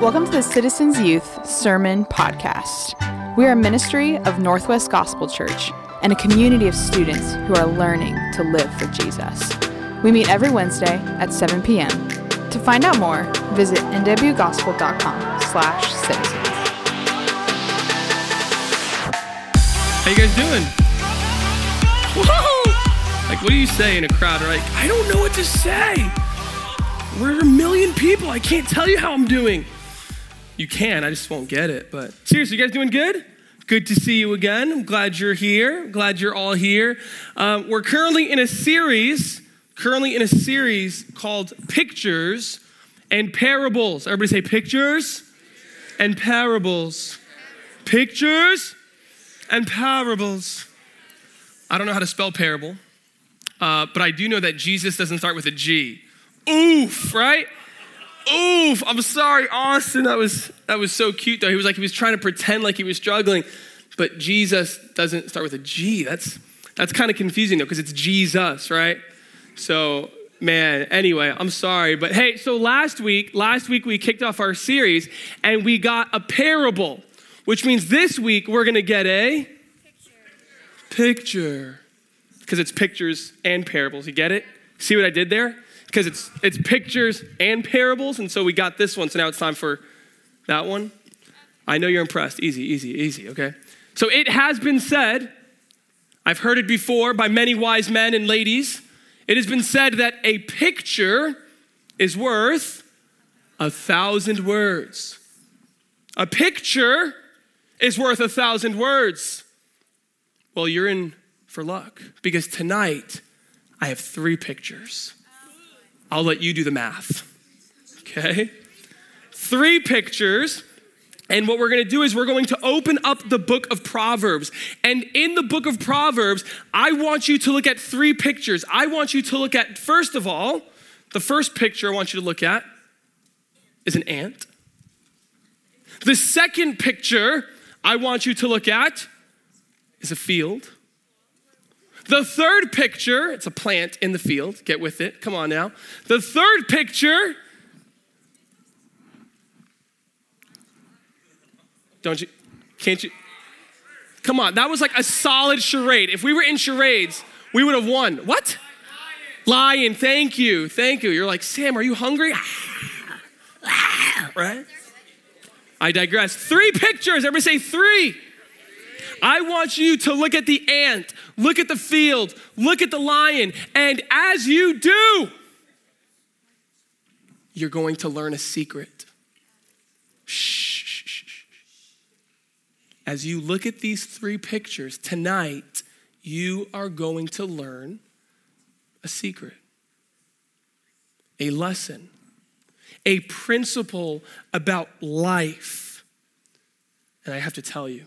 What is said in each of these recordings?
Welcome to the Citizens Youth Sermon Podcast. We are a ministry of Northwest Gospel Church and a community of students who are learning to live for Jesus. We meet every Wednesday at 7 p.m. To find out more, visit nwgospel.com slash citizens. How you guys doing? Whoa! Like, what do you say in a crowd? Like, I don't know what to say. We're a million people. I can't tell you how I'm doing. You can, I just won't get it. But seriously, you guys doing good? Good to see you again. I'm glad you're here. Glad you're all here. Um, we're currently in a series, currently in a series called Pictures and Parables. Everybody say pictures and parables. Pictures and parables. I don't know how to spell parable, uh, but I do know that Jesus doesn't start with a G. Oof, right? Oof. I'm sorry, Austin. That was that was so cute though. He was like he was trying to pretend like he was struggling, but Jesus doesn't start with a G. That's that's kind of confusing though because it's Jesus, right? So man anyway i'm sorry but hey so last week last week we kicked off our series and we got a parable which means this week we're going to get a picture because it's pictures and parables you get it see what i did there because it's it's pictures and parables and so we got this one so now it's time for that one. I know you're impressed. Easy easy easy okay? So it has been said i've heard it before by many wise men and ladies it has been said that a picture is worth a thousand words. A picture is worth a thousand words. Well you're in for luck because tonight i have three pictures I'll let you do the math. Okay? Three pictures. And what we're going to do is we're going to open up the book of Proverbs. And in the book of Proverbs, I want you to look at three pictures. I want you to look at, first of all, the first picture I want you to look at is an ant. The second picture I want you to look at is a field. The third picture, it's a plant in the field. Get with it. Come on now. The third picture, don't you, can't you? Come on, that was like a solid charade. If we were in charades, we would have won. What? Lion, thank you, thank you. You're like, Sam, are you hungry? right? I digress. Three pictures. Everybody say three. I want you to look at the ant, look at the field, look at the lion, and as you do, you're going to learn a secret. Shh. As you look at these three pictures tonight, you are going to learn a secret, a lesson, a principle about life. And I have to tell you,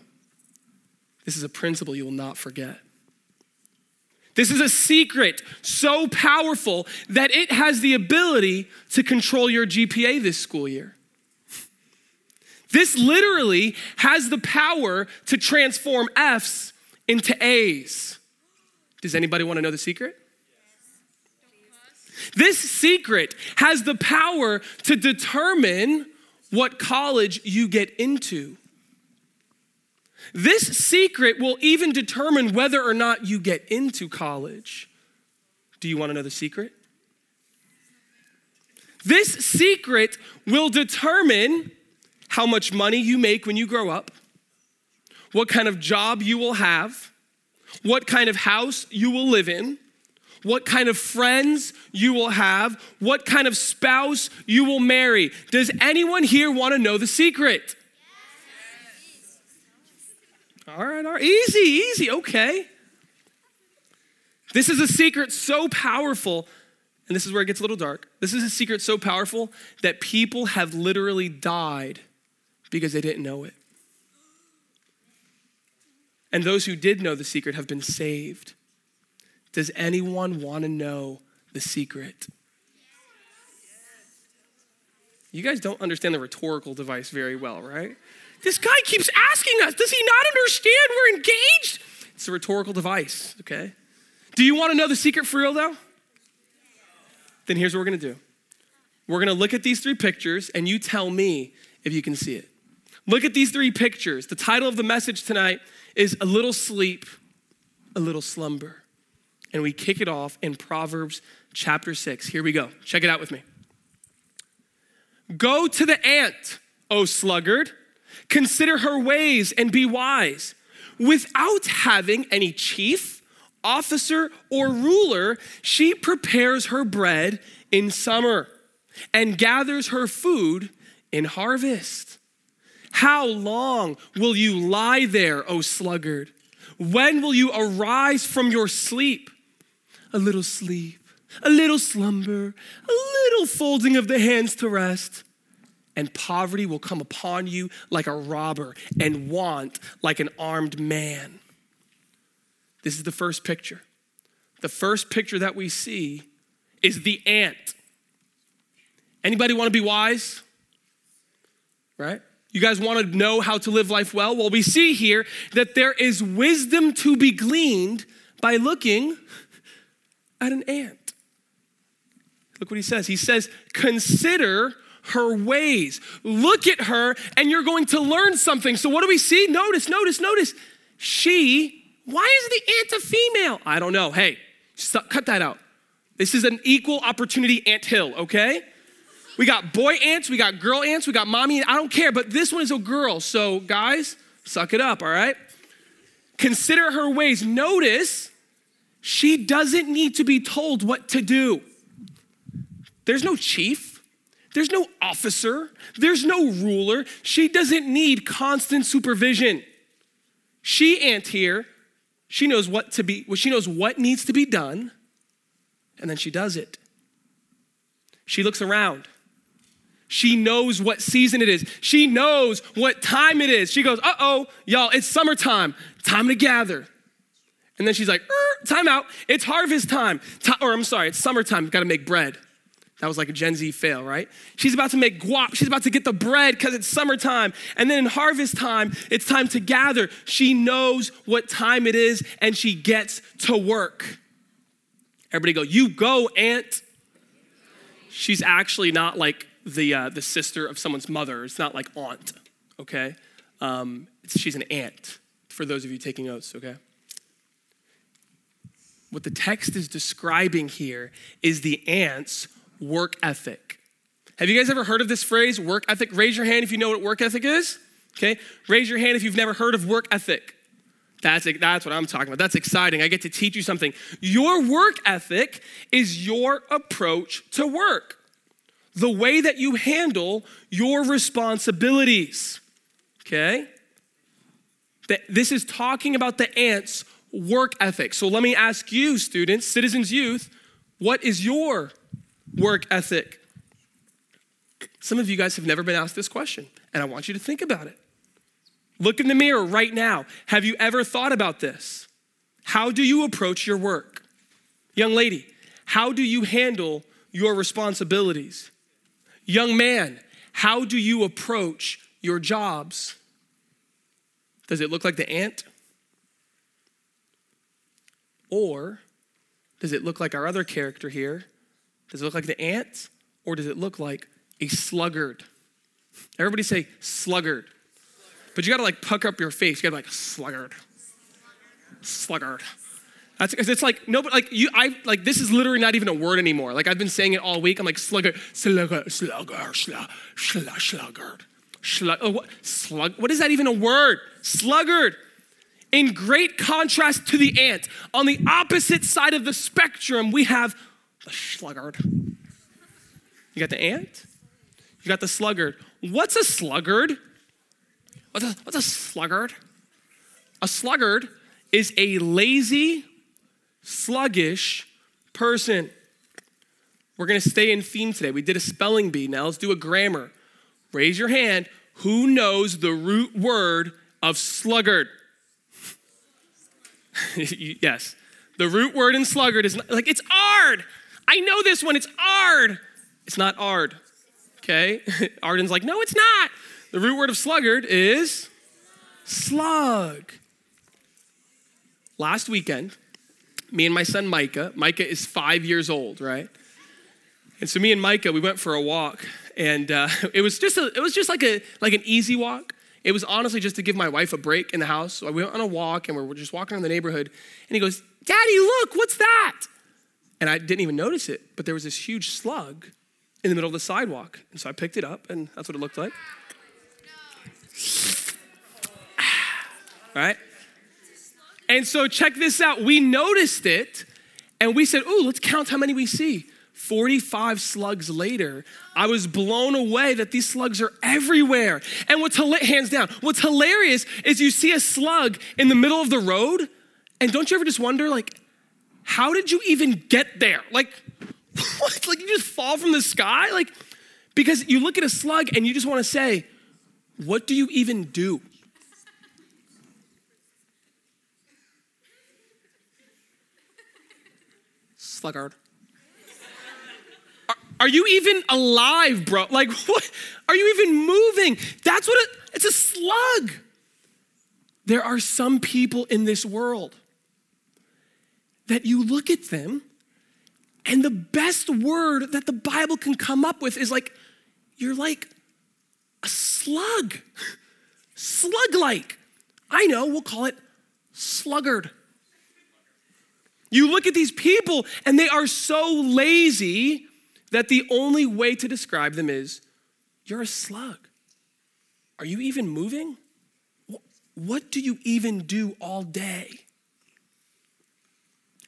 this is a principle you will not forget. This is a secret so powerful that it has the ability to control your GPA this school year. This literally has the power to transform F's into A's. Does anybody want to know the secret? This secret has the power to determine what college you get into. This secret will even determine whether or not you get into college. Do you want to know the secret? This secret will determine how much money you make when you grow up, what kind of job you will have, what kind of house you will live in, what kind of friends you will have, what kind of spouse you will marry. Does anyone here want to know the secret? All right, all right. Easy, easy. Okay. This is a secret so powerful, and this is where it gets a little dark. This is a secret so powerful that people have literally died because they didn't know it. And those who did know the secret have been saved. Does anyone want to know the secret? You guys don't understand the rhetorical device very well, right? This guy keeps asking us, does he not understand we're engaged? It's a rhetorical device, okay? Do you want to know the secret for real though? Then here's what we're gonna do we're gonna look at these three pictures, and you tell me if you can see it. Look at these three pictures. The title of the message tonight is A Little Sleep, A Little Slumber. And we kick it off in Proverbs chapter 6. Here we go. Check it out with me. Go to the ant, O sluggard. Consider her ways and be wise. Without having any chief, officer, or ruler, she prepares her bread in summer and gathers her food in harvest. How long will you lie there, O sluggard? When will you arise from your sleep? A little sleep, a little slumber, a little folding of the hands to rest. And poverty will come upon you like a robber, and want like an armed man. This is the first picture. The first picture that we see is the ant. Anybody want to be wise? Right? You guys want to know how to live life well? Well, we see here that there is wisdom to be gleaned by looking at an ant. Look what he says. He says, Consider her ways. Look at her, and you're going to learn something. So, what do we see? Notice, notice, notice. She, why is the ant a female? I don't know. Hey, cut that out. This is an equal opportunity ant hill, okay? We got boy ants, we got girl ants, we got mommy. I don't care, but this one is a girl. So, guys, suck it up, all right? Consider her ways. Notice she doesn't need to be told what to do. There's no chief, there's no officer, there's no ruler. She doesn't need constant supervision. She ant here, she knows what to be, well, she knows what needs to be done, and then she does it. She looks around. She knows what season it is. She knows what time it is. She goes, uh oh, y'all, it's summertime. Time to gather. And then she's like, er, time out. It's harvest time. or I'm sorry, it's summertime. Got to make bread. That was like a Gen Z fail, right? She's about to make guap. She's about to get the bread because it's summertime. And then in harvest time, it's time to gather. She knows what time it is and she gets to work. Everybody go, you go, Aunt. She's actually not like the, uh, the sister of someone's mother. It's not like aunt, okay? Um, she's an aunt, for those of you taking notes, okay? What the text is describing here is the ant's work ethic. Have you guys ever heard of this phrase, work ethic? Raise your hand if you know what work ethic is. Okay? Raise your hand if you've never heard of work ethic. That's, that's what I'm talking about. That's exciting. I get to teach you something. Your work ethic is your approach to work the way that you handle your responsibilities. Okay? This is talking about the ants' work ethic. So let me ask you, students, citizens, youth, what is your work ethic? Some of you guys have never been asked this question, and I want you to think about it. Look in the mirror right now. Have you ever thought about this? How do you approach your work? Young lady, how do you handle your responsibilities? Young man, how do you approach your jobs? Does it look like the ant? Or does it look like our other character here? Does it look like the ant? Or does it look like a sluggard? Everybody say sluggard. But you gotta like puck up your face. You gotta like sluggard. Sluggard. That's because it's like no, but like you, I like this is literally not even a word anymore. Like I've been saying it all week. I'm like sluggard, sluggard, slugger, slugger, sluggard, slug. Oh, what, slug? What is that even a word? Sluggard. In great contrast to the ant, on the opposite side of the spectrum, we have the sluggard. You got the ant. You got the sluggard. What's a sluggard? What's a, what's a sluggard? A sluggard is a lazy sluggish person. We're going to stay in theme today. We did a spelling bee. Now let's do a grammar. Raise your hand. Who knows the root word of sluggard? yes. The root word in sluggard is like, it's ard. I know this one. It's ard. It's not ard. Okay? Arden's like, no, it's not. The root word of sluggard is slug. Last weekend, me and my son Micah. Micah is five years old, right? And so me and Micah, we went for a walk, and uh, it was just a, it was just like a like an easy walk. It was honestly just to give my wife a break in the house. So I went on a walk, and we were just walking around the neighborhood, and he goes, "Daddy, look, what's that?" And I didn't even notice it, but there was this huge slug in the middle of the sidewalk, and so I picked it up, and that's what it looked like. right? And so check this out. We noticed it, and we said, "Ooh, let's count how many we see." 45 slugs later, I was blown away that these slugs are everywhere. And what's hands down, what's hilarious is you see a slug in the middle of the road, and don't you ever just wonder, like, how did you even get there? Like, what? Like you just fall from the sky? Like, because you look at a slug and you just want to say, what do you even do? Sluggard. Are you even alive, bro? Like, what? Are you even moving? That's what it, it's a slug. There are some people in this world that you look at them, and the best word that the Bible can come up with is like, you're like a slug, slug like. I know, we'll call it sluggard. You look at these people, and they are so lazy that the only way to describe them is you're a slug. Are you even moving? What do you even do all day?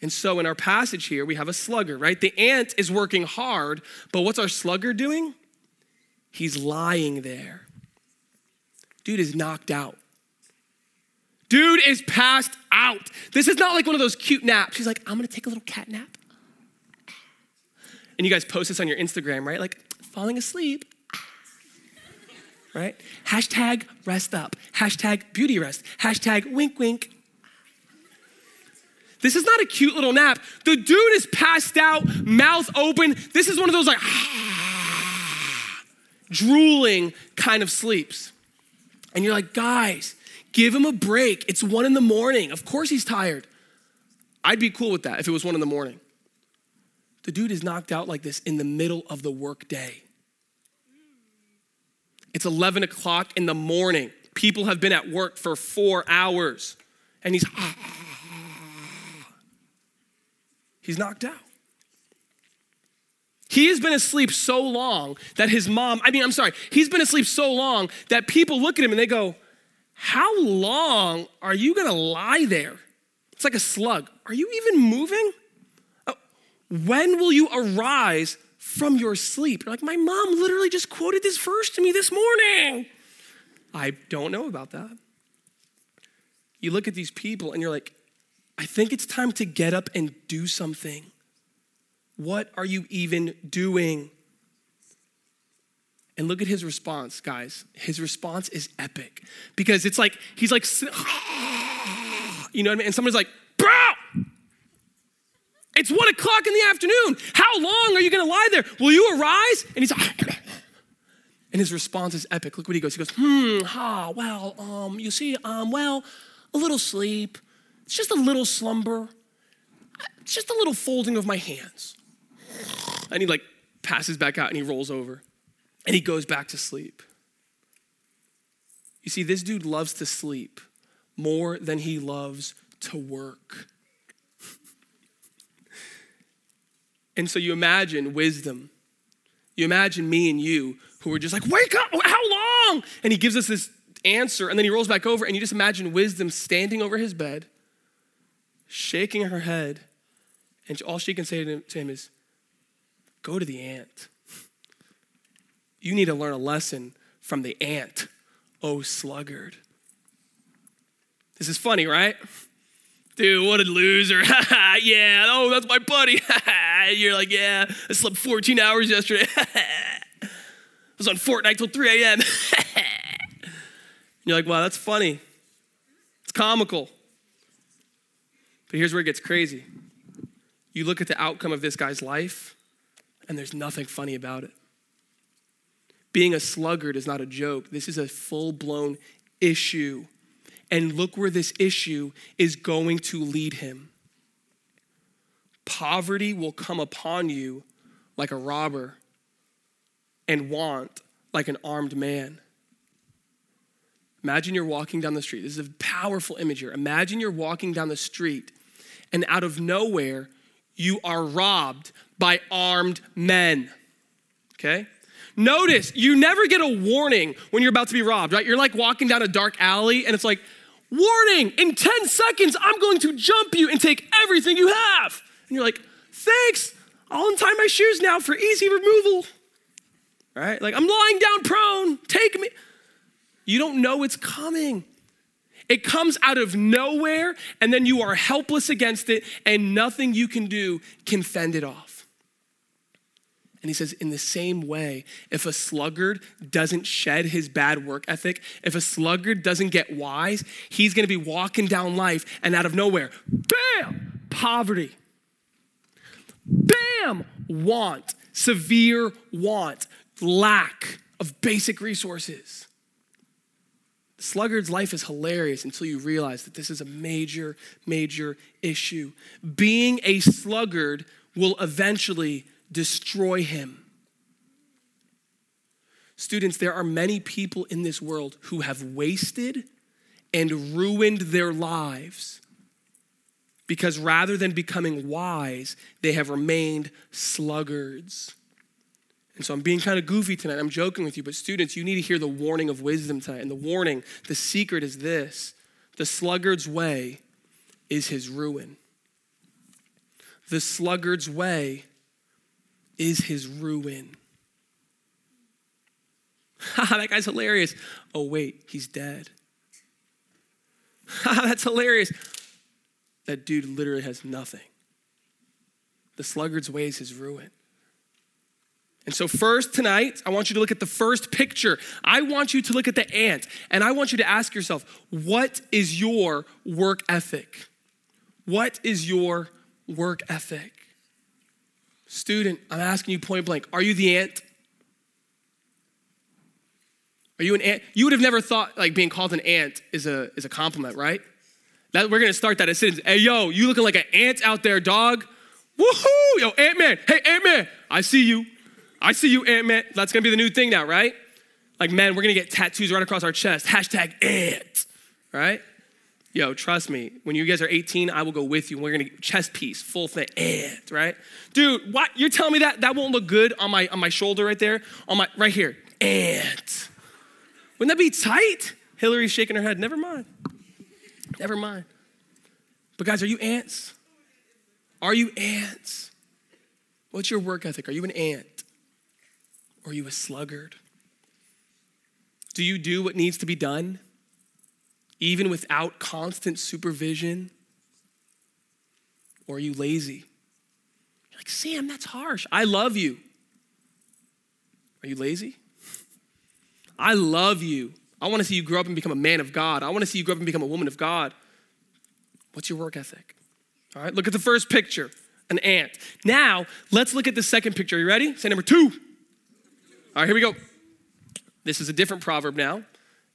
And so in our passage here, we have a slugger, right? The ant is working hard, but what's our slugger doing? He's lying there. Dude is knocked out. Dude is passed out. This is not like one of those cute naps. He's like, I'm gonna take a little cat nap and you guys post this on your Instagram, right? Like, falling asleep. Right? Hashtag rest up. Hashtag beauty rest. Hashtag wink wink. This is not a cute little nap. The dude is passed out, mouth open. This is one of those like drooling kind of sleeps. And you're like, guys, give him a break. It's one in the morning. Of course he's tired. I'd be cool with that if it was one in the morning. The dude is knocked out like this in the middle of the workday. It's 11 o'clock in the morning. People have been at work for four hours, and he's he's knocked out. He has been asleep so long that his mom, I mean, I'm sorry, he's been asleep so long that people look at him and they go, How long are you gonna lie there? It's like a slug. Are you even moving? Uh, when will you arise from your sleep? You're like, my mom literally just quoted this verse to me this morning. I don't know about that. You look at these people and you're like, I think it's time to get up and do something. What are you even doing? And look at his response, guys. His response is epic because it's like, he's like, you know what I mean? And someone's like, bro, it's one o'clock in the afternoon. How long are you to lie there? Will you arise? And he's like, and his response is epic. Look what he goes. He goes, hmm, ha, well, um, you see, um, well, a little sleep. It's just a little slumber. It's just a little folding of my hands. And he like passes back out and he rolls over and he goes back to sleep. You see, this dude loves to sleep more than he loves to work. And so you imagine wisdom. You imagine me and you who are just like, wake up, how long? And he gives us this answer, and then he rolls back over, and you just imagine wisdom standing over his bed, shaking her head, and all she can say to him, is, Go to the ant. You need to learn a lesson from the ant, oh sluggard. This is funny, right? Dude, what a loser. yeah, oh, that's my buddy. You're like, yeah, I slept 14 hours yesterday. I was on Fortnite till 3 a.m. You're like, wow, that's funny. It's comical. But here's where it gets crazy. You look at the outcome of this guy's life, and there's nothing funny about it. Being a sluggard is not a joke, this is a full blown issue and look where this issue is going to lead him. Poverty will come upon you like a robber and want like an armed man. Imagine you're walking down the street. This is a powerful image here. Imagine you're walking down the street and out of nowhere, you are robbed by armed men. Okay? Notice you never get a warning when you're about to be robbed, right? You're like walking down a dark alley and it's like, warning, in 10 seconds, I'm going to jump you and take everything you have. And you're like, thanks, I'll untie my shoes now for easy removal. Right? Like, I'm lying down prone, take me. You don't know it's coming. It comes out of nowhere, and then you are helpless against it, and nothing you can do can fend it off. And he says, in the same way, if a sluggard doesn't shed his bad work ethic, if a sluggard doesn't get wise, he's gonna be walking down life, and out of nowhere, bam, poverty. Bam, want, severe want, lack of basic resources. Sluggard's life is hilarious until you realize that this is a major, major issue. Being a sluggard will eventually destroy him. Students, there are many people in this world who have wasted and ruined their lives because rather than becoming wise, they have remained sluggards. And so I'm being kind of goofy tonight. I'm joking with you, but students, you need to hear the warning of wisdom tonight. And the warning, the secret is this the sluggard's way is his ruin. The sluggard's way is his ruin. Ha, that guy's hilarious. Oh, wait, he's dead. Ha, that's hilarious. That dude literally has nothing. The sluggard's way is his ruin. And so, first tonight, I want you to look at the first picture. I want you to look at the ant, and I want you to ask yourself, what is your work ethic? What is your work ethic? Student, I'm asking you point blank, are you the ant? Are you an ant? You would have never thought like being called an ant is a, is a compliment, right? That, we're gonna start that as citizens. Hey, yo, you looking like an ant out there, dog. Woohoo! Yo, Ant Man. Hey, Ant Man, I see you. I see you, Ant Man. That's gonna be the new thing now, right? Like, man, we're gonna get tattoos right across our chest. Hashtag ant, right? Yo, trust me, when you guys are 18, I will go with you. We're gonna chest piece, full thing, ant, right? Dude, what? You're telling me that that won't look good on my on my shoulder right there? On my right here, ant. Wouldn't that be tight? Hillary's shaking her head. Never mind. Never mind. But guys, are you ants? Are you ants? What's your work ethic? Are you an ant? Or are you a sluggard? Do you do what needs to be done, even without constant supervision? Or are you lazy? You're like, Sam, that's harsh. I love you. Are you lazy? I love you. I want to see you grow up and become a man of God. I want to see you grow up and become a woman of God. What's your work ethic? All right, look at the first picture an ant. Now, let's look at the second picture. Are you ready? Say number two. All right, here we go. This is a different proverb now, and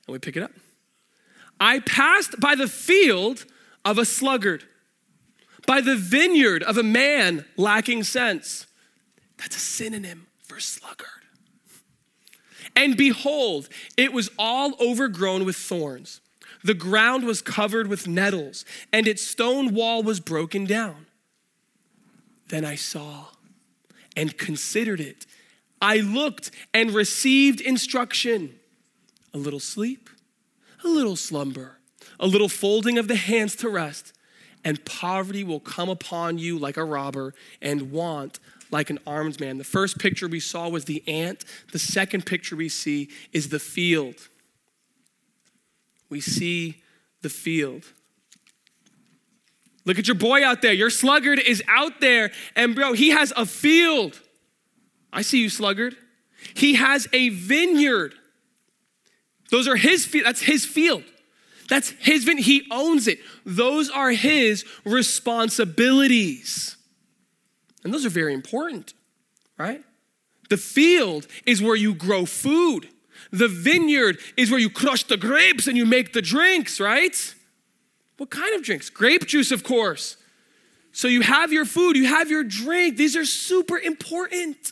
we pick it up. I passed by the field of a sluggard, by the vineyard of a man lacking sense. That's a synonym for sluggard. And behold, it was all overgrown with thorns. The ground was covered with nettles, and its stone wall was broken down. Then I saw and considered it I looked and received instruction. A little sleep, a little slumber, a little folding of the hands to rest, and poverty will come upon you like a robber, and want like an armed man. The first picture we saw was the ant, the second picture we see is the field. We see the field. Look at your boy out there. Your sluggard is out there, and bro, he has a field. I see you, sluggard. He has a vineyard. Those are his field. That's his field. That's his vineyard. He owns it. Those are his responsibilities. And those are very important, right? The field is where you grow food. The vineyard is where you crush the grapes and you make the drinks, right? What kind of drinks? Grape juice, of course. So you have your food, you have your drink. These are super important.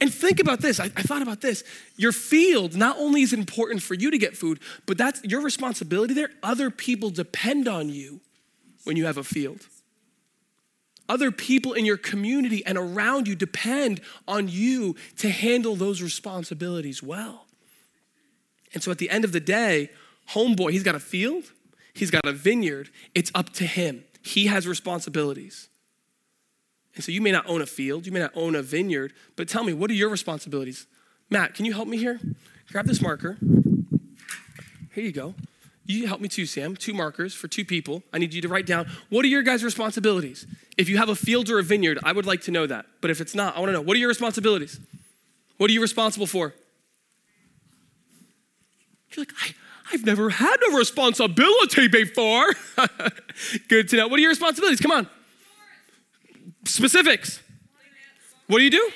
And think about this. I, I, thought about this. Your field not only is important for you to get food, but that's your responsibility there. Other people depend on you when you have a field. Other people in your community and around you depend on you to handle those responsibilities well. And so at the end of the day, homeboy, he's got a field, he's got a vineyard. It's up to him. He has responsibilities. And so you may not own a field, you may not own a vineyard, but tell me, what are your responsibilities? Matt, can you help me here? Grab this marker. Here you go. You help me too, Sam. Two markers for two people. I need you to write down what are your guys' responsibilities? If you have a field or a vineyard, I would like to know that. But if it's not, I want to know what are your responsibilities? What are you responsible for? You're like, I, I've never had a responsibility before. Good to know. What are your responsibilities? Come on. Specifics. What do you do?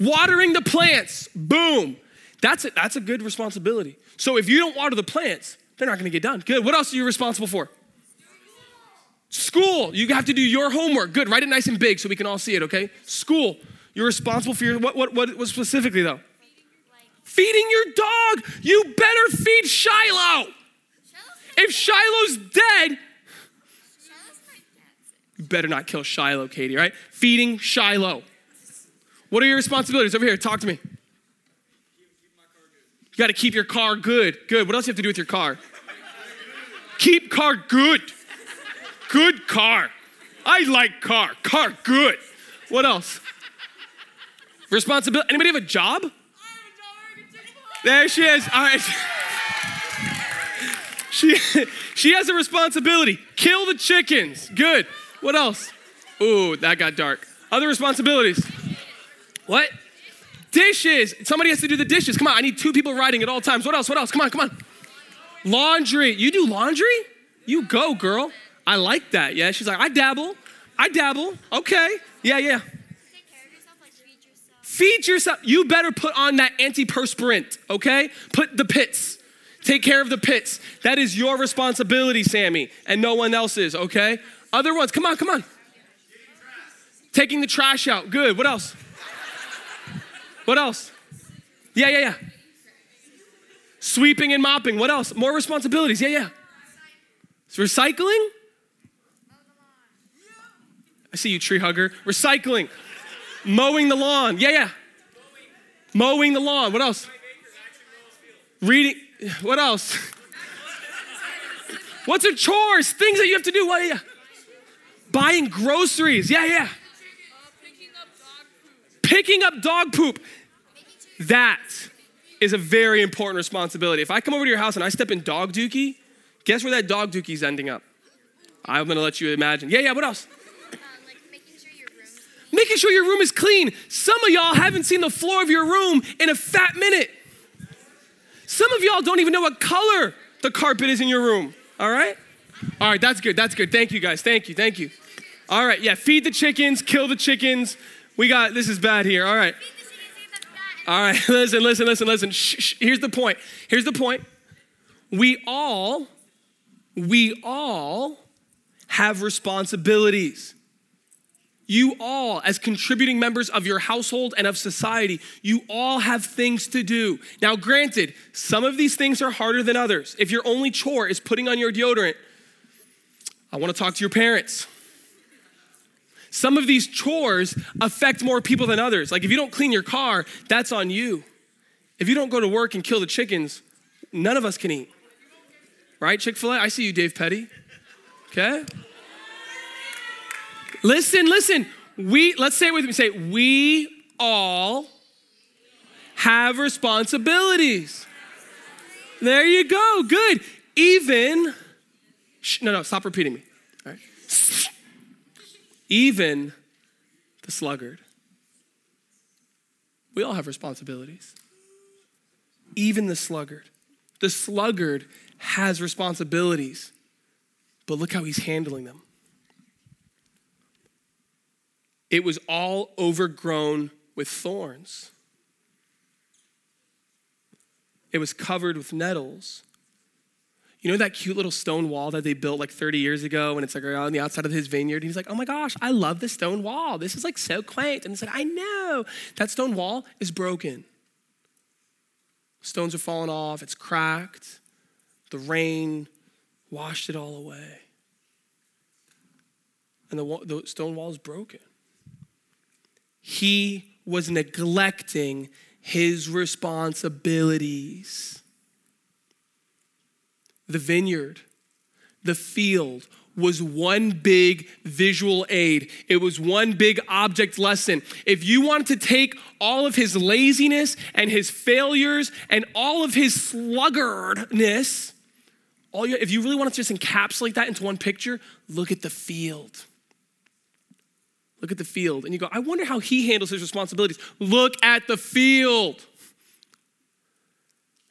Watering the plants. Boom. That's it. That's a good responsibility. So if you don't water the plants, they're not going to get done. Good. What else are you responsible for? School. You have to do your homework. Good. Write it nice and big so we can all see it, okay? School. You're responsible for your, what, what, what, what specifically though? Feeding your dog. You better feed Shiloh. If Shiloh's dead, you better not kill Shiloh, Katie, right? Feeding Shiloh. What are your responsibilities? Over here, talk to me. You got to keep your car good. Good. What else do you have to do with your car? keep car good. Good car. I like car. Car good. What else? Responsibility. Anybody have a job? There she is. All right. She, she has a responsibility. Kill the chickens. Good. What else? Ooh, that got dark. Other responsibilities. What? Dishes. Somebody has to do the dishes. Come on, I need two people riding at all times. What else? What else? Come on, come on. Laundry. You do laundry? You go, girl. I like that. Yeah. She's like, I dabble. I dabble. Okay. Yeah, yeah. Feed yourself. Feed yourself. You better put on that antiperspirant, okay? Put the pits. Take care of the pits. That is your responsibility, Sammy, and no one else's, okay? Other ones, come on, come on. Taking the trash out. Good. What else? What else? Yeah, yeah, yeah. Sweeping and mopping. What else? More responsibilities. Yeah, yeah. It's recycling. I see you, tree hugger. Recycling. Mowing the lawn. Yeah, yeah. Mowing the lawn. What else? Reading. What else? What's a chores? Things that you have to do. What? Yeah. Buying groceries. Yeah, yeah. Picking up dog poop. That is a very important responsibility. If I come over to your house and I step in dog dookie, guess where that dog dookie's ending up? I'm gonna let you imagine. Yeah, yeah, what else? making sure your room is clean. Some of y'all haven't seen the floor of your room in a fat minute. Some of y'all don't even know what color the carpet is in your room, all right? All right, that's good. That's good. Thank you guys. Thank you. Thank you. All right, yeah, feed the chickens, kill the chickens. We got this is bad here. All right. All right, listen, listen, listen, listen. Shh, shh. Here's the point. Here's the point. We all we all have responsibilities. You all, as contributing members of your household and of society, you all have things to do. Now, granted, some of these things are harder than others. If your only chore is putting on your deodorant, I want to talk to your parents. Some of these chores affect more people than others. Like if you don't clean your car, that's on you. If you don't go to work and kill the chickens, none of us can eat. Right, Chick fil A? I see you, Dave Petty. Okay? Listen, listen. We, let's say it with me. Say, we all have responsibilities. There you go. Good. Even, no, no, stop repeating me. All right. Even the sluggard. We all have responsibilities. Even the sluggard. The sluggard has responsibilities, but look how he's handling them. It was all overgrown with thorns. It was covered with nettles. You know that cute little stone wall that they built like 30 years ago and it's like on the outside of his vineyard? He's like, oh my gosh, I love this stone wall. This is like so quaint. And it's like, I know. That stone wall is broken. Stones are falling off, it's cracked. The rain washed it all away. And the, the stone wall is broken. He was neglecting his responsibilities. The vineyard, the field, was one big visual aid. It was one big object lesson. If you wanted to take all of his laziness and his failures and all of his sluggardness, all you, if you really wanted to just encapsulate that into one picture, look at the field. Look at the field. And you go, I wonder how he handles his responsibilities. Look at the field.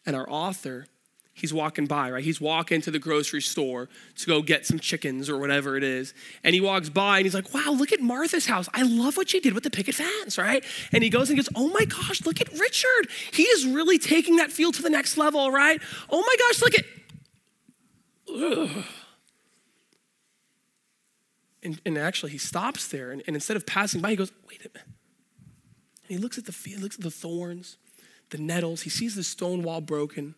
And our author, he's walking by, right? He's walking to the grocery store to go get some chickens or whatever it is. And he walks by and he's like, wow, look at Martha's house. I love what she did with the picket fence, right? And he goes and goes, oh my gosh, look at Richard. He is really taking that field to the next level, right? Oh my gosh, look at. And, and actually, he stops there, and, and instead of passing by, he goes, Wait a minute. And he looks at the field, looks at the thorns, the nettles. He sees the stone wall broken,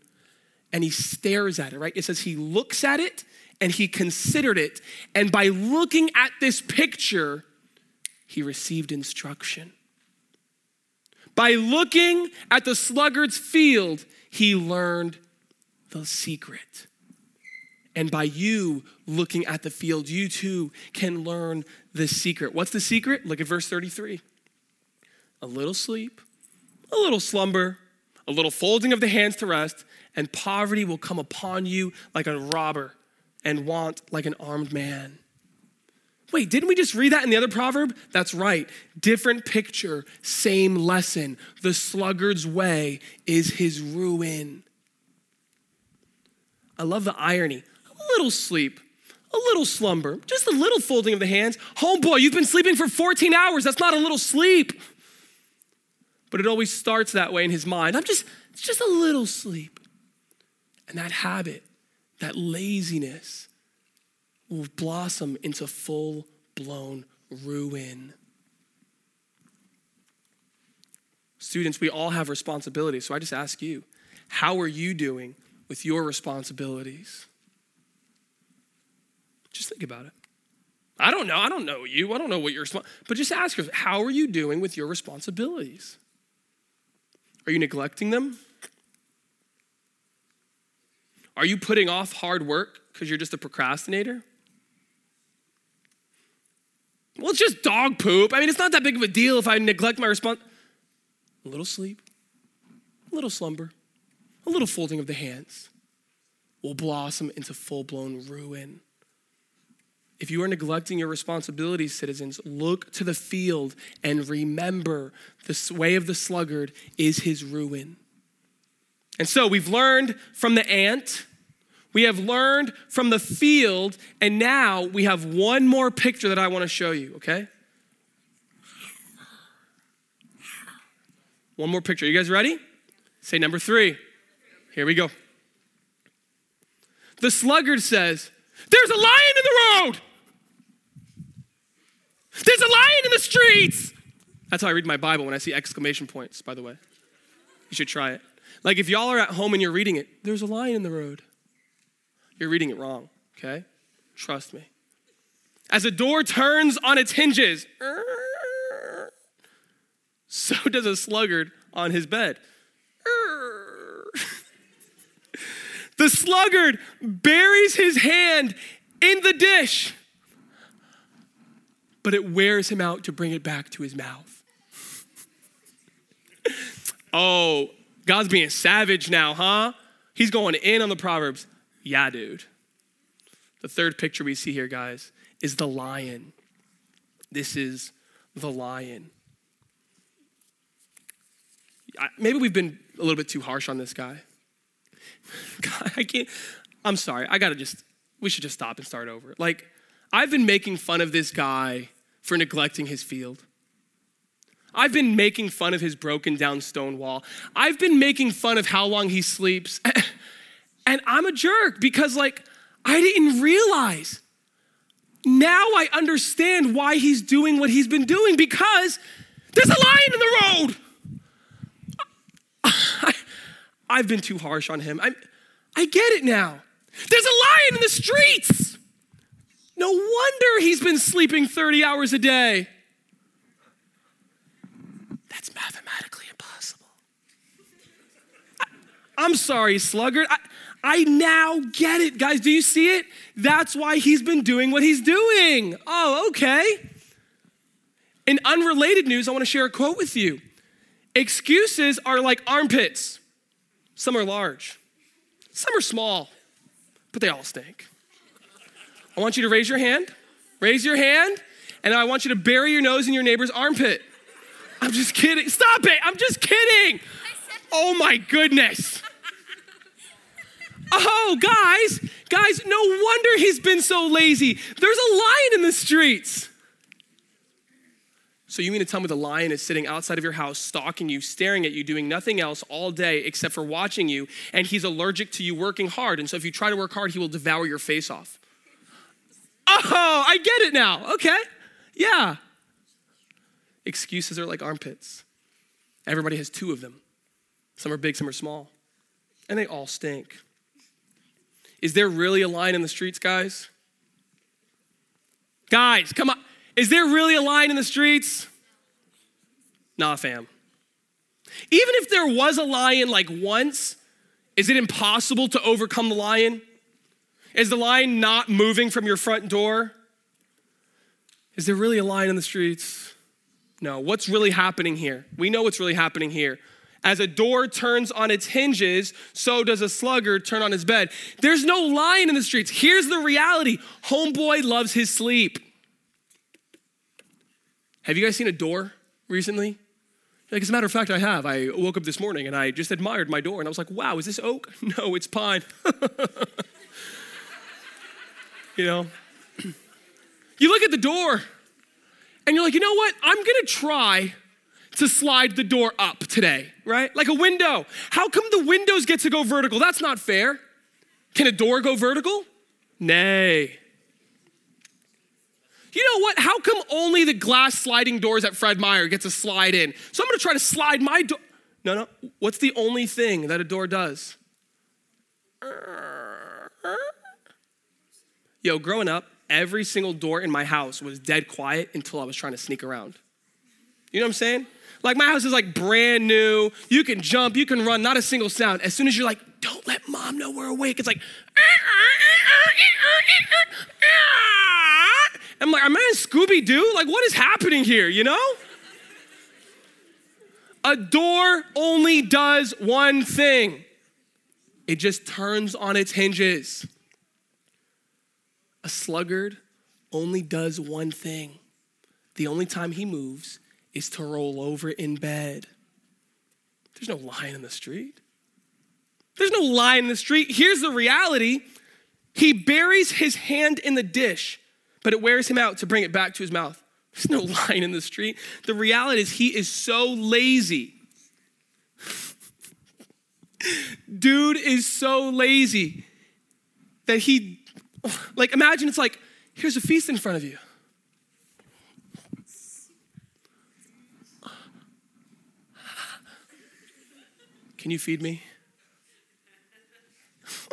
and he stares at it, right? It says he looks at it and he considered it. And by looking at this picture, he received instruction. By looking at the sluggard's field, he learned the secret. And by you looking at the field, you too can learn the secret. What's the secret? Look at verse 33. A little sleep, a little slumber, a little folding of the hands to rest, and poverty will come upon you like a robber, and want like an armed man. Wait, didn't we just read that in the other proverb? That's right. Different picture, same lesson. The sluggard's way is his ruin. I love the irony A little sleep, a little slumber, just a little folding of the hands. Homeboy, you've been sleeping for 14 hours. That's not a little sleep. But it always starts that way in his mind. I'm just, it's just a little sleep. And that habit, that laziness, will blossom into full blown ruin. Students, we all have responsibilities. So I just ask you, how are you doing with your responsibilities? Just think about it. I don't know. I don't know you. I don't know what you're, but just ask yourself, how are you doing with your responsibilities? Are you neglecting them? Are you putting off hard work because you're just a procrastinator? Well, it's just dog poop. I mean, it's not that big of a deal if I neglect my response. A little sleep, a little slumber, a little folding of the hands will blossom into full blown ruin. If you are neglecting your responsibilities, citizens, look to the field and remember the way of the sluggard is his ruin. And so we've learned from the ant, we have learned from the field, and now we have one more picture that I want to show you, okay? One more picture. You guys ready? Say number three. Here we go. The sluggard says, There's a lion in the road. There's a lion in the streets. That's how I read my Bible when I see exclamation points, by the way. You should try it. Like if y'all are at home and you're reading it, there's a lion in the road. You're reading it wrong, okay? Trust me. As a door turns on its hinges, so does a sluggard on his bed. The sluggard buries his hand in the dish but it wears him out to bring it back to his mouth. oh, God's being savage now, huh? He's going in on the Proverbs. Yeah, dude. The third picture we see here, guys, is the lion. This is the lion. Maybe we've been a little bit too harsh on this guy. God, I can't. I'm sorry. I gotta just. We should just stop and start over. Like, I've been making fun of this guy for neglecting his field. I've been making fun of his broken down stone wall. I've been making fun of how long he sleeps. And I'm a jerk because, like, I didn't realize. Now I understand why he's doing what he's been doing because there's a lion in the road. I, have been too harsh on him. I, I get it now. There's a lion in the streets. No wonder he's been sleeping 30 hours a day. That's mathematically impossible. I, I'm sorry, sluggard. I, I now get it, guys. Do you see it? That's why he's been doing what he's doing. Oh, okay. In unrelated news, I want to share a quote with you. Excuses are like armpits. Some are large, some are small, but they all stink. I want you to raise your hand. Raise your hand, and I want you to bury your nose in your neighbor's armpit. I'm just kidding. Stop it. I'm just kidding. Oh my goodness. Oh, guys, guys, no wonder he's been so lazy. There's a lion in the streets. So, you mean to tell me the lion is sitting outside of your house, stalking you, staring at you, doing nothing else all day except for watching you, and he's allergic to you working hard. And so, if you try to work hard, he will devour your face off. Oh, I get it now. Okay. Yeah. Excuses are like armpits. Everybody has two of them. Some are big, some are small. And they all stink. Is there really a line in the streets, guys? Guys, come on. Is there really a line in the streets? Nah, fam. Even if there was a lion like once, is it impossible to overcome the lion? Is the line not moving from your front door? Is there really a line in the streets? No. What's really happening here? We know what's really happening here. As a door turns on its hinges, so does a sluggard turn on his bed. There's no lion in the streets. Here's the reality Homeboy loves his sleep. Have you guys seen a door recently? Like, as a matter of fact, I have. I woke up this morning and I just admired my door and I was like, wow, is this oak? No, it's pine. you know? You look at the door and you're like, you know what? I'm gonna try to slide the door up today, right? Like a window. How come the windows get to go vertical? That's not fair. Can a door go vertical? Nay. You know what? How come only the glass sliding doors at Fred Meyer get to slide in? So I'm gonna try to slide my door. No, no. What's the only thing that a door does? Yo, growing up, every single door in my house was dead quiet until I was trying to sneak around. You know what I'm saying? Like my house is like brand new. You can jump, you can run, not a single sound. As soon as you're like, don't let mom know we're awake, it's like, I'm like, am I in Scooby Doo? Like, what is happening here, you know? A door only does one thing it just turns on its hinges. A sluggard only does one thing. The only time he moves is to roll over in bed. There's no lion in the street. There's no lion in the street. Here's the reality he buries his hand in the dish, but it wears him out to bring it back to his mouth. There's no lion in the street. The reality is, he is so lazy. Dude is so lazy that he, like, imagine it's like, here's a feast in front of you. Can you feed me?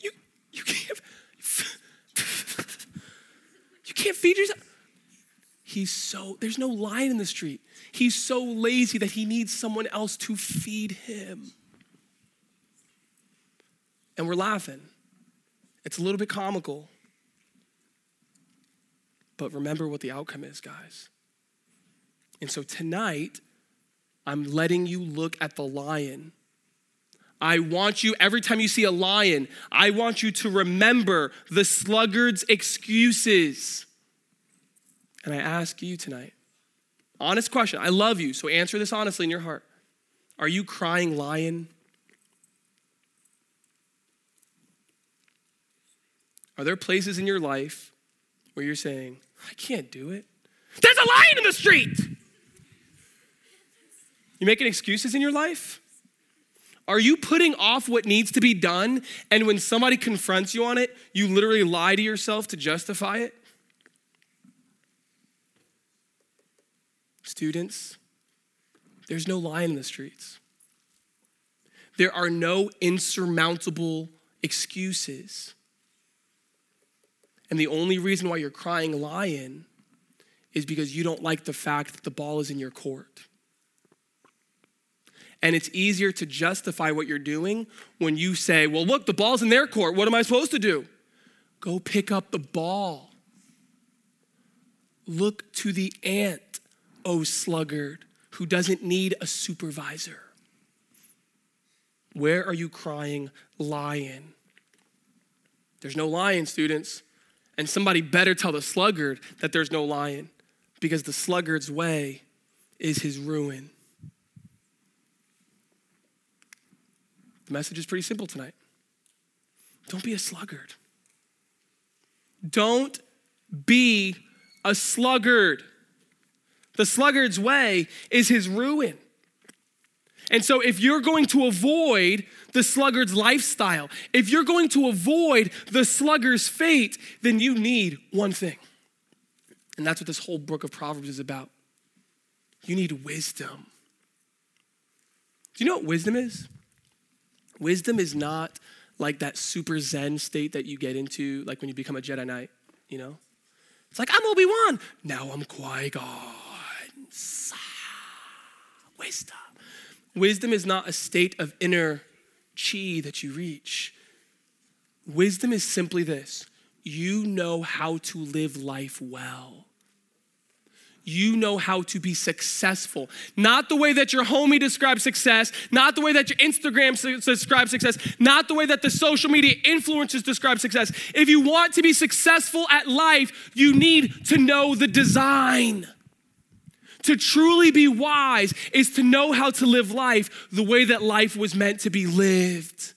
you, you can't you can't feed yourself. He's so there's no lion in the street. He's so lazy that he needs someone else to feed him. And we're laughing. It's a little bit comical. But remember what the outcome is, guys. And so tonight, I'm letting you look at the lion. I want you, every time you see a lion, I want you to remember the sluggard's excuses. And I ask you tonight, honest question. I love you, so answer this honestly in your heart. Are you crying lion? Are there places in your life where you're saying, I can't do it? There's a lion in the street! You making excuses in your life? Are you putting off what needs to be done? And when somebody confronts you on it, you literally lie to yourself to justify it? Students, there's no lie in the streets. There are no insurmountable excuses. And the only reason why you're crying lion is because you don't like the fact that the ball is in your court. And it's easier to justify what you're doing when you say, well, look, the ball's in their court. What am I supposed to do? Go pick up the ball. Look to the ant, O sluggard, who doesn't need a supervisor. Where are you crying lion? There's no lion, students. And somebody better tell the sluggard that there's no lion because the sluggard's way is his ruin. The message is pretty simple tonight. Don't be a sluggard. Don't be a sluggard. The sluggard's way is his ruin. And so, if you're going to avoid the sluggard's lifestyle, if you're going to avoid the sluggard's fate, then you need one thing. And that's what this whole book of Proverbs is about. You need wisdom. Do you know what wisdom is? Wisdom is not like that super zen state that you get into, like when you become a Jedi Knight, you know? It's like, I'm Obi Wan. Now I'm Qui Gon. Wisdom. Wisdom is not a state of inner chi that you reach. Wisdom is simply this you know how to live life well you know how to be successful. Not the way that your homie describes success, not the way that your Instagram describes success, not the way that the social media influencers describe success. If you want to be successful at life, you need to know the design. To truly be wise is to know how to live life the way that life was meant to be lived.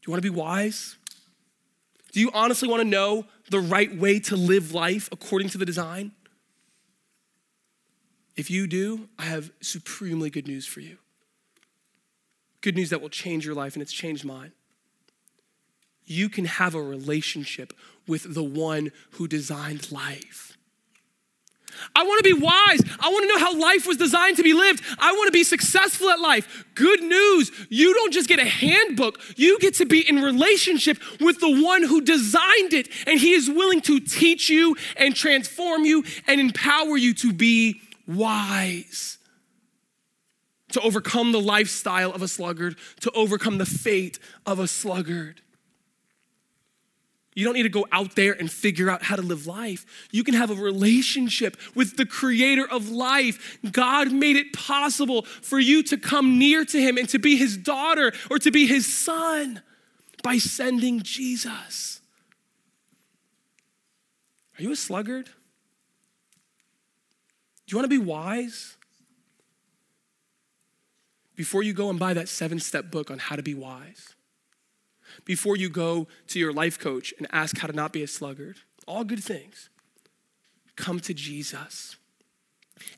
Do you want to be wise? Do you honestly want to know the right way to live life according to the design? If you do, I have supremely good news for you. Good news that will change your life, and it's changed mine. You can have a relationship with the one who designed life. I want to be wise. I want to know how life was designed to be lived. I want to be successful at life. Good news, you don't just get a handbook, you get to be in relationship with the one who designed it, and he is willing to teach you and transform you and empower you to be wise to overcome the lifestyle of a sluggard, to overcome the fate of a sluggard. You don't need to go out there and figure out how to live life. You can have a relationship with the creator of life. God made it possible for you to come near to him and to be his daughter or to be his son by sending Jesus. Are you a sluggard? Do you want to be wise? Before you go and buy that seven step book on how to be wise, before you go to your life coach and ask how to not be a sluggard, all good things, come to Jesus.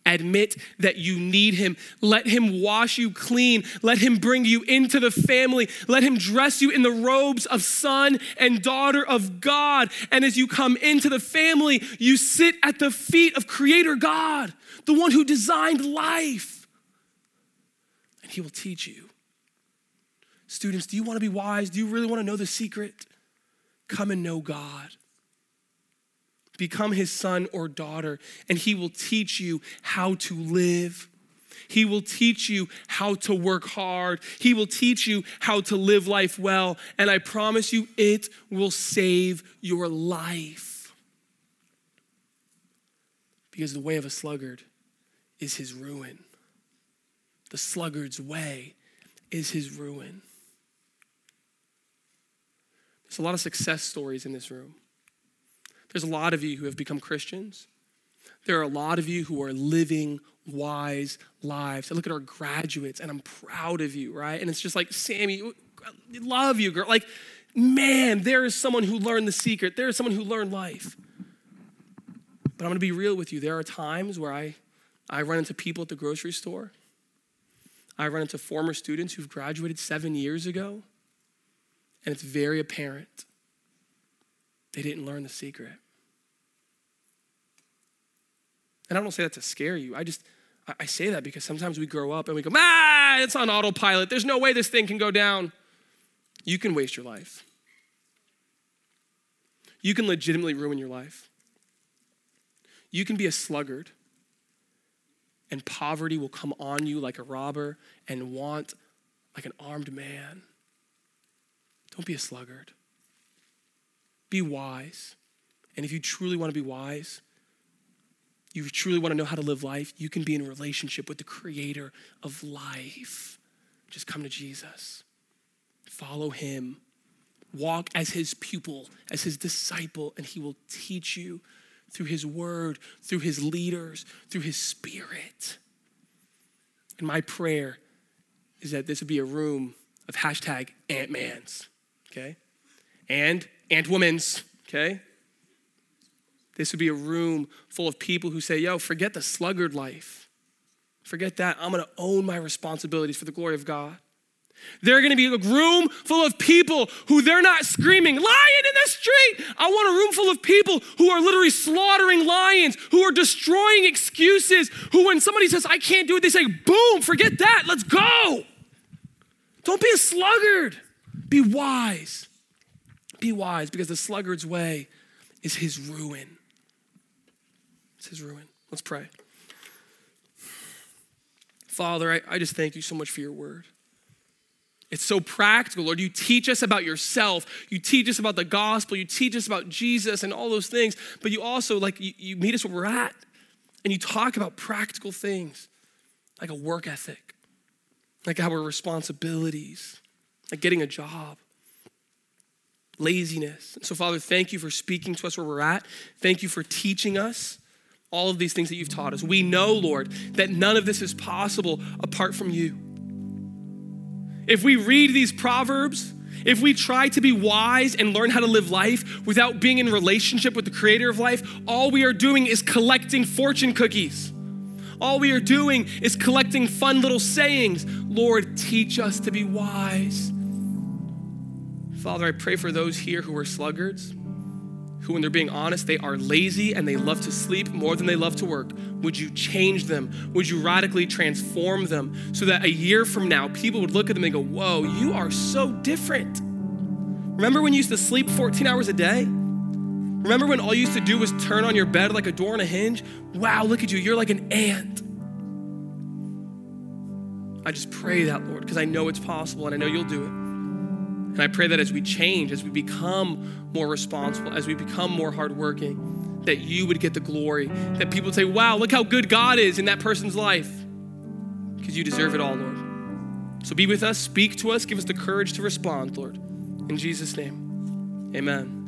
Admit that you need him. Let him wash you clean. Let him bring you into the family. Let him dress you in the robes of son and daughter of God. And as you come into the family, you sit at the feet of Creator God, the one who designed life. And he will teach you. Students, do you want to be wise? Do you really want to know the secret? Come and know God become his son or daughter, and he will teach you how to live. He will teach you how to work hard. He will teach you how to live life well. And I promise you, it will save your life. Because the way of a sluggard is his ruin. The sluggard's way is his ruin. There's a lot of success stories in this room. There's a lot of you who have become Christians. There are a lot of you who are living wise lives. I look at our graduates and I'm proud of you, right? And it's just like, Sammy, love you, girl. Like, man, there is someone who learned the secret. There is someone who learned life. But I'm gonna be real with you. There are times where I, I run into people at the grocery store. I run into former students who've graduated seven years ago, and it's very apparent they didn't learn the secret. And I don't say that to scare you. I just, I say that because sometimes we grow up and we go, ah, it's on autopilot. There's no way this thing can go down. You can waste your life. You can legitimately ruin your life. You can be a sluggard, and poverty will come on you like a robber and want like an armed man. Don't be a sluggard. Be wise. And if you truly want to be wise, you truly want to know how to live life, you can be in relationship with the creator of life. Just come to Jesus. Follow him. Walk as his pupil, as his disciple, and he will teach you through his word, through his leaders, through his spirit. And my prayer is that this would be a room of hashtag Ant-Mans, okay? And Ant-Womans, okay? This would be a room full of people who say, yo, forget the sluggard life. Forget that. I'm going to own my responsibilities for the glory of God. They're going to be a room full of people who they're not screaming, lion in the street. I want a room full of people who are literally slaughtering lions, who are destroying excuses, who, when somebody says, I can't do it, they say, boom, forget that, let's go. Don't be a sluggard. Be wise. Be wise because the sluggard's way is his ruin. It's his ruin. Let's pray. Father, I, I just thank you so much for your word. It's so practical, Lord. You teach us about yourself. You teach us about the gospel. You teach us about Jesus and all those things. But you also, like, you, you meet us where we're at. And you talk about practical things, like a work ethic, like our responsibilities, like getting a job, laziness. And so, Father, thank you for speaking to us where we're at. Thank you for teaching us all of these things that you've taught us. We know, Lord, that none of this is possible apart from you. If we read these proverbs, if we try to be wise and learn how to live life without being in relationship with the creator of life, all we are doing is collecting fortune cookies. All we are doing is collecting fun little sayings. Lord, teach us to be wise. Father, I pray for those here who are sluggards who, when they're being honest, they are lazy and they love to sleep more than they love to work. Would you change them? Would you radically transform them so that a year from now, people would look at them and go, Whoa, you are so different. Remember when you used to sleep 14 hours a day? Remember when all you used to do was turn on your bed like a door on a hinge? Wow, look at you. You're like an ant. I just pray that, Lord, because I know it's possible and I know you'll do it. And I pray that as we change, as we become more responsible, as we become more hardworking, that you would get the glory. That people would say, wow, look how good God is in that person's life. Because you deserve it all, Lord. So be with us, speak to us, give us the courage to respond, Lord. In Jesus' name, amen.